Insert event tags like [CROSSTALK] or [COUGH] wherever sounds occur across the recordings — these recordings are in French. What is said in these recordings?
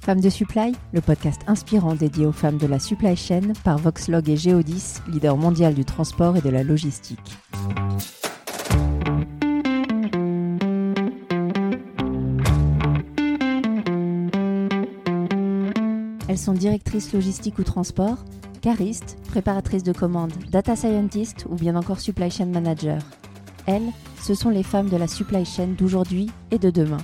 Femmes de Supply, le podcast inspirant dédié aux femmes de la supply chain par Voxlog et Geodis, leader mondial du transport et de la logistique. Elles sont directrices logistique ou transport, caristes, préparatrices de commandes, data scientists ou bien encore supply chain manager. Elles, ce sont les femmes de la supply chain d'aujourd'hui et de demain.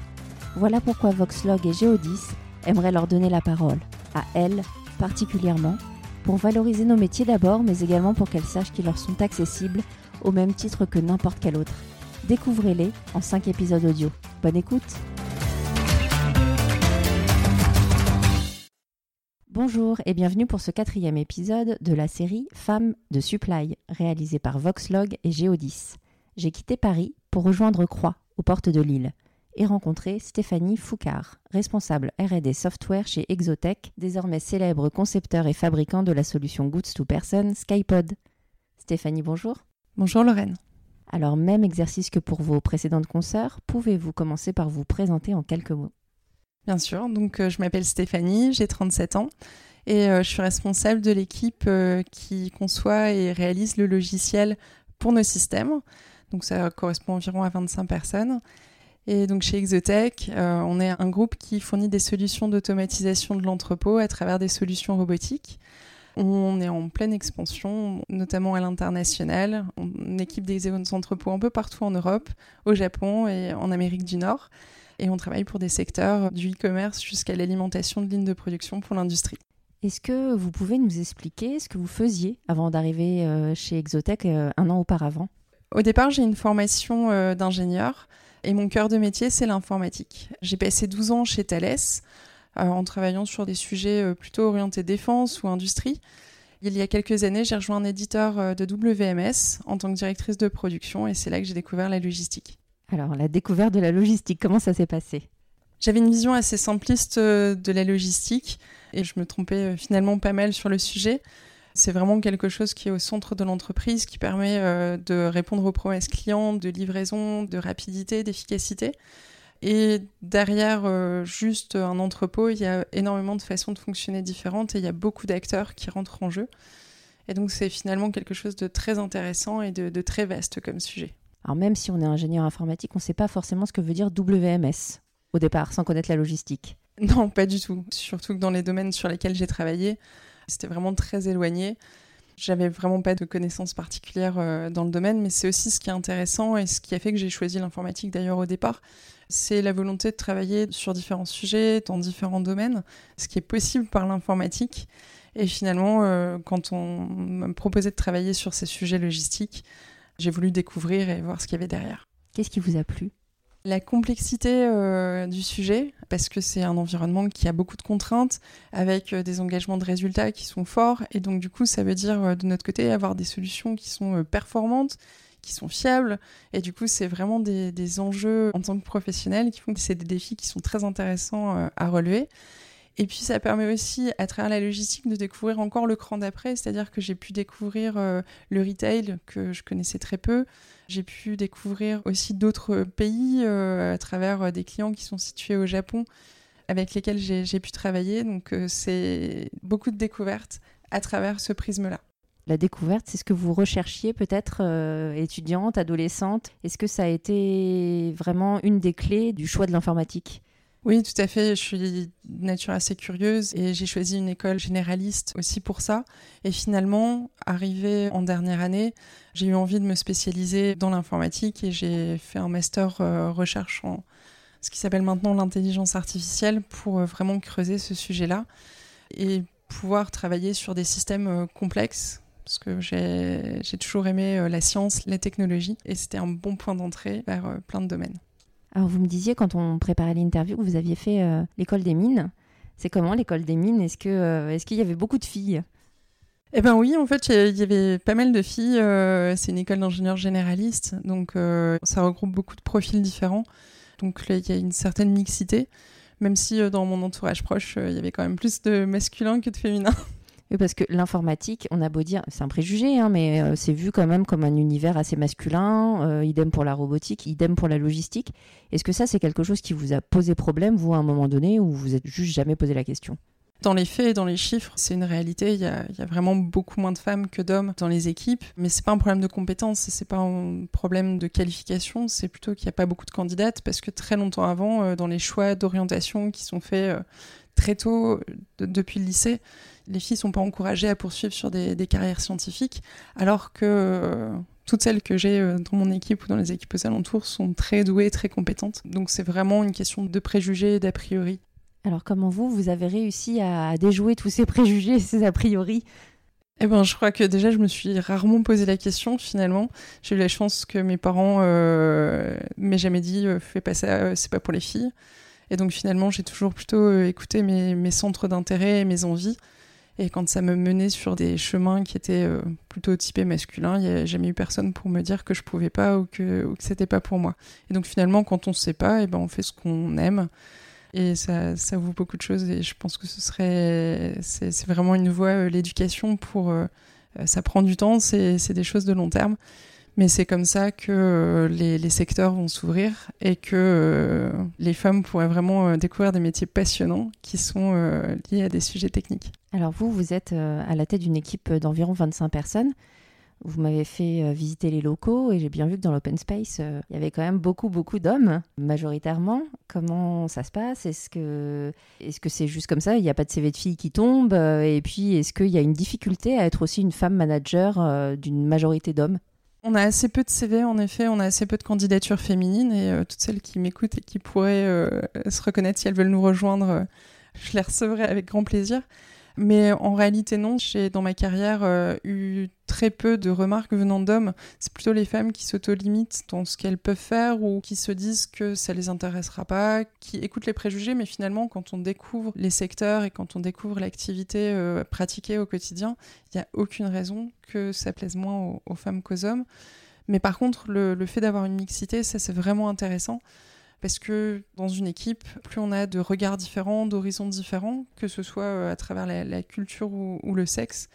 Voilà pourquoi Voxlog et Geodis aimeraient leur donner la parole, à elles particulièrement, pour valoriser nos métiers d'abord, mais également pour qu'elles sachent qu'ils leur sont accessibles au même titre que n'importe quel autre. Découvrez-les en 5 épisodes audio. Bonne écoute Bonjour et bienvenue pour ce quatrième épisode de la série Femmes de Supply, réalisée par Voxlog et Geodis. J'ai quitté Paris pour rejoindre Croix, aux portes de Lille et rencontré Stéphanie Foucard, responsable RD Software chez Exotech, désormais célèbre concepteur et fabricant de la solution Goods to Person Skypod. Stéphanie, bonjour. Bonjour Lorraine. Alors, même exercice que pour vos précédentes consoeurs, pouvez-vous commencer par vous présenter en quelques mots? Bien sûr, donc euh, je m'appelle Stéphanie, j'ai 37 ans et euh, je suis responsable de l'équipe euh, qui conçoit et réalise le logiciel pour nos systèmes. Donc ça correspond environ à 25 personnes. Et donc chez Exotech, euh, on est un groupe qui fournit des solutions d'automatisation de l'entrepôt à travers des solutions robotiques. On est en pleine expansion, notamment à l'international. On équipe des entrepôts un peu partout en Europe, au Japon et en Amérique du Nord. Et on travaille pour des secteurs du e-commerce jusqu'à l'alimentation de lignes de production pour l'industrie. Est-ce que vous pouvez nous expliquer ce que vous faisiez avant d'arriver euh, chez Exotech euh, un an auparavant? Au départ, j'ai une formation d'ingénieur et mon cœur de métier, c'est l'informatique. J'ai passé 12 ans chez Thales euh, en travaillant sur des sujets euh, plutôt orientés défense ou industrie. Il y a quelques années, j'ai rejoint un éditeur euh, de WMS en tant que directrice de production et c'est là que j'ai découvert la logistique. Alors, la découverte de la logistique, comment ça s'est passé? J'avais une vision assez simpliste de la logistique et je me trompais finalement pas mal sur le sujet. C'est vraiment quelque chose qui est au centre de l'entreprise, qui permet euh, de répondre aux promesses clients, de livraison, de rapidité, d'efficacité. Et derrière euh, juste un entrepôt, il y a énormément de façons de fonctionner différentes et il y a beaucoup d'acteurs qui rentrent en jeu. Et donc c'est finalement quelque chose de très intéressant et de, de, très vaste comme sujet. Alors même si on est ingénieur informatique, on ne sait pas forcément ce que veut dire WMS au départ, sans connaître la logistique. Non, pas du tout. Surtout que dans les domaines sur lesquels j'ai travaillé, c'était vraiment très éloigné. J'avais vraiment pas de connaissances particulières euh, dans le domaine, mais c'est aussi ce qui est intéressant et ce qui a fait que j'ai choisi l'informatique d'ailleurs au départ. C'est la volonté de travailler sur différents sujets, dans différents domaines, ce qui est possible par l'informatique. Et finalement, euh, quand on me proposait de travailler sur ces sujets logistiques, j'ai voulu découvrir et voir ce qu'il y avait derrière. Qu'est-ce qui vous a plu? La complexité euh, du sujet, parce que c'est un environnement qui a beaucoup de contraintes, avec euh, des engagements de résultats qui sont forts, et donc du coup ça veut dire euh, de notre côté avoir des solutions qui sont performantes, qui sont fiables, et du coup c'est vraiment des, des, enjeux en tant que professionnel qui font que c'est des défis qui sont très intéressants à relever. Et puis ça permet aussi, à travers la logistique, de découvrir encore le cran d'après, c'est-à-dire que j'ai pu découvrir euh, le retail que je connaissais très peu. J'ai pu découvrir aussi d'autres pays euh, à travers euh, des clients qui sont situés au Japon avec lesquels j'ai pu travailler. Donc c'est beaucoup de découvertes à travers ce prisme-là. La découverte, c'est ce que vous recherchiez peut-être étudiante, adolescente. Est-ce que ça a été vraiment une des clés du choix de l'informatique? Oui, tout à fait. Je suis de nature assez curieuse et j'ai choisi une école généraliste aussi pour ça. Et finalement, arrivé en dernière année, j'ai eu envie de me spécialiser dans l'informatique et j'ai fait un master euh, recherche en ce qui s'appelle maintenant l'intelligence artificielle pour euh, vraiment creuser ce sujet-là et pouvoir travailler sur des systèmes euh, complexes parce que j'ai toujours aimé la science, la technologie et c'était un bon point d'entrée vers plein de domaines. Alors vous me disiez quand on préparait l'interview que vous aviez fait euh, l'école des mines. C'est comment l'école des mines? Est-ce que euh, est-ce qu'il y avait beaucoup de filles? Eh ben oui, en fait, il y avait pas mal de filles. Euh, c'est une école d'ingénieurs généralistes, donc ça regroupe beaucoup de profils différents. Donc il y a une certaine mixité, même si dans mon entourage proche, il y avait quand même plus de masculins que de féminins. [LAUGHS] Parce que l'informatique, on a beau dire, c'est un préjugé, hein, mais euh, c'est vu quand même comme un univers assez masculin, euh, idem pour la robotique, idem pour la logistique. Est-ce que ça, c'est quelque chose qui vous a posé problème, vous, à un moment donné, ou vous êtes juste jamais posé la question? Dans les faits et dans les chiffres, c'est une réalité. Il y, a, il y, a, vraiment beaucoup moins de femmes que d'hommes dans les équipes. Mais c'est pas un problème de compétence, c'est pas un problème de qualification. C'est plutôt qu'il n'y a pas beaucoup de candidates parce que très longtemps avant, euh, dans les choix d'orientation qui sont faits très tôt, depuis le lycée, les filles sont pas encouragées à poursuivre sur des, carrières scientifiques, alors que euh, toutes celles que j'ai euh, dans mon équipe ou dans les équipes aux alentours sont très douées, très compétentes. Donc c'est vraiment une question de préjugés et d'a priori. Alors comment vous, vous avez réussi à déjouer tous ces préjugés et ces a priori? Eh ben, je crois que déjà, je me suis rarement posé la question, finalement. J'ai eu la chance que mes parents euh, m'aient jamais dit euh, fais pas ça, c'est pas pour les filles. Et donc, finalement, j'ai toujours plutôt écouté mes, centres d'intérêt et mes envies. Et quand ça me menait sur des chemins qui étaient euh, plutôt typés masculins, il n'y a jamais eu personne pour me dire que je pouvais pas ou que, ou que c'était pas pour moi. Et donc finalement, quand on ne sait pas, et eh ben on fait ce qu'on aime. Et ça, ça ouvre beaucoup de choses. Et je pense que ce serait. C'est vraiment une voie, euh, l'éducation, pour. Euh, ça prend du temps, c'est des choses de long terme. Mais c'est comme ça que euh, les, secteurs vont s'ouvrir et que euh, les femmes pourraient vraiment euh, découvrir des métiers passionnants qui sont liés à des sujets techniques. Alors vous, vous êtes à la tête d'une équipe d'environ 25 personnes. Vous m'avez fait visiter les locaux et j'ai bien vu que dans l'open space, il y avait quand même beaucoup, beaucoup d'hommes, majoritairement. Comment ça se passe? Est-ce que est-ce que c'est juste comme ça? Il n'y a pas de CV de filles qui tombent Et puis, est-ce qu'il y a une difficulté à être aussi une femme manager d'une majorité d'hommes? On a assez peu de CV, en effet, on a assez peu de candidatures féminines et euh, toutes celles qui m'écoutent et qui pourraient euh, se reconnaître si elles veulent nous rejoindre, euh, je les recevrai avec grand plaisir. Mais en réalité, non. J'ai dans ma carrière euh, eu très peu de remarques venant d'hommes. C'est plutôt les femmes qui s'auto-limitent dans ce qu'elles peuvent faire ou qui se disent que ça les intéressera pas, qui écoutent les préjugés. Mais finalement, quand on découvre les secteurs et quand on découvre l'activité euh, pratiquée au quotidien, il n'y a aucune raison que ça plaise moins aux, femmes qu'aux hommes. Mais par contre, le fait d'avoir une mixité, ça c'est vraiment intéressant parce que dans une équipe, plus on a de regards différents, d'horizons différents, que ce soit euh, à travers la, culture ou, le sexe,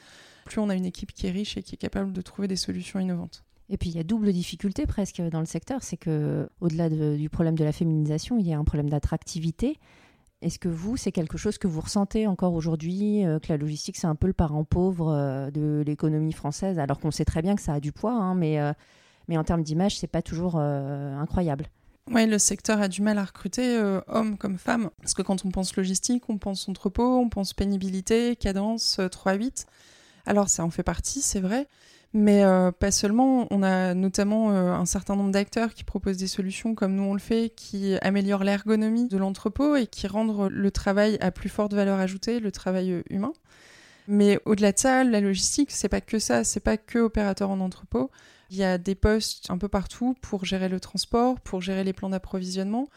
plus on a une équipe qui est riche et qui est capable de trouver des solutions innovantes. Et puis il y a double difficulté presque dans le secteur, c'est que au-delà du problème de la féminisation, il y a un problème d'attractivité. Est-ce que vous, c'est quelque chose que vous ressentez encore aujourd'hui, euh, que la logistique c'est un peu le parent pauvre euh, de l'économie française, alors qu'on sait très bien que ça a du poids, hein, mais, mais en termes d'image, c'est pas toujours incroyable. Oui, le secteur a du mal à recruter, euh, hommes comme femmes. Parce que quand on pense logistique, on pense entrepôt, on pense pénibilité, cadence, 3-8. Euh, Alors ça en fait partie, c'est vrai. Mais euh, pas seulement, on a notamment un certain nombre d'acteurs qui proposent des solutions comme nous on le fait, qui améliorent l'ergonomie de l'entrepôt et qui rendent le travail à plus forte valeur ajoutée, le travail humain. Mais au-delà de ça, la logistique, c'est pas que ça, c'est pas que opérateur en entrepôt. Il y a des postes un peu partout pour gérer le transport, pour gérer les plans d'approvisionnement,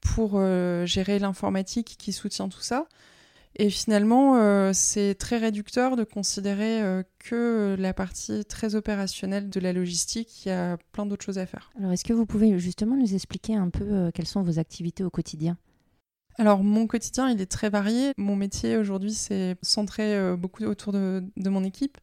pour euh, gérer l'informatique qui soutient tout ça. Et finalement, euh, c'est très réducteur de considérer euh, que la partie très opérationnelle de la logistique, il y a plein d'autres choses à faire. Alors, est-ce que vous pouvez justement nous expliquer un peu quelles sont vos activités au quotidien? Alors mon quotidien, il est très varié. Mon métier aujourd'hui, c'est centré beaucoup autour de, mon équipe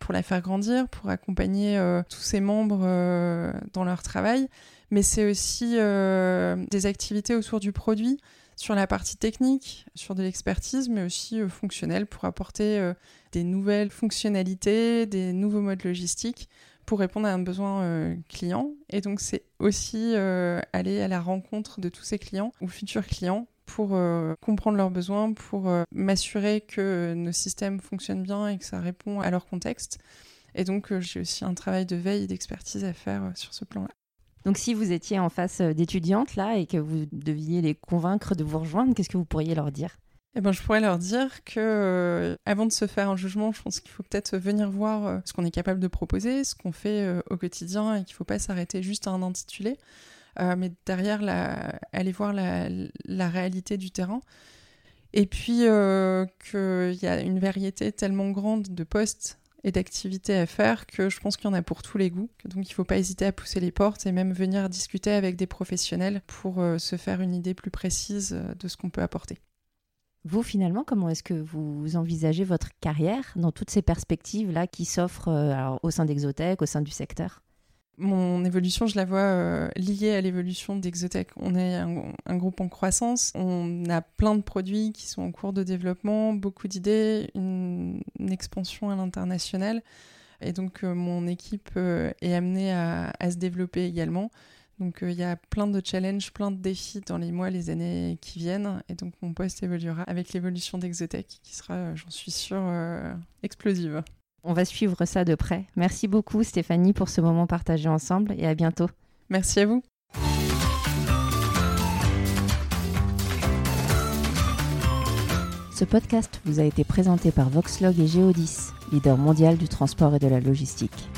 pour la faire grandir, pour accompagner euh, tous ses membres euh, dans leur travail. Mais c'est aussi euh, des activités autour du produit, sur la partie technique, sur de l'expertise, mais aussi fonctionnelle pour apporter des nouvelles fonctionnalités, des nouveaux modes logistiques pour répondre à un besoin client. Et donc c'est aussi aller à la rencontre de tous ces clients ou futurs clients pour euh, comprendre leurs besoins, pour euh, m'assurer que nos systèmes fonctionnent bien et que ça répond à leur contexte. Et donc, euh, j'ai aussi un travail de veille et d'expertise à faire sur ce plan-là. Donc, si vous étiez en face d'étudiantes là et que vous deviez les convaincre de vous rejoindre, qu'est-ce que vous pourriez leur dire? Eh ben, je pourrais leur dire que avant de se faire un jugement, je pense qu'il faut peut-être venir voir ce qu'on est capable de proposer, ce qu'on fait au quotidien et qu'il ne faut pas s'arrêter juste à un intitulé. Euh, mais derrière, aller voir la, réalité du terrain. Et puis euh, qu'il y a une variété tellement grande de postes et d'activités à faire que je pense qu'il y en a pour tous les goûts. Donc il ne faut pas hésiter à pousser les portes et même venir discuter avec des professionnels pour euh, se faire une idée plus précise de ce qu'on peut apporter. Vous, finalement, comment est-ce que vous envisagez votre carrière dans toutes ces perspectives-là qui s'offrent euh, au sein d'Exotech, au sein du secteur? Mon évolution, je la vois euh, liée à l'évolution d'Exotech. On est un, groupe en croissance, on a plein de produits qui sont en cours de développement, beaucoup d'idées, une, expansion à l'international. Et donc, euh, mon équipe est amenée à, se développer également. Donc euh, il y a plein de challenges, plein de défis dans les mois, les années qui viennent. Et donc mon poste évoluera avec l'évolution d'Exotech qui sera, euh, j'en suis sûre, euh, explosive. On va suivre ça de près. Merci beaucoup Stéphanie pour ce moment partagé ensemble et à bientôt. Merci à vous. Ce podcast vous a été présenté par Voxlog et Geodis, leader mondial du transport et de la logistique.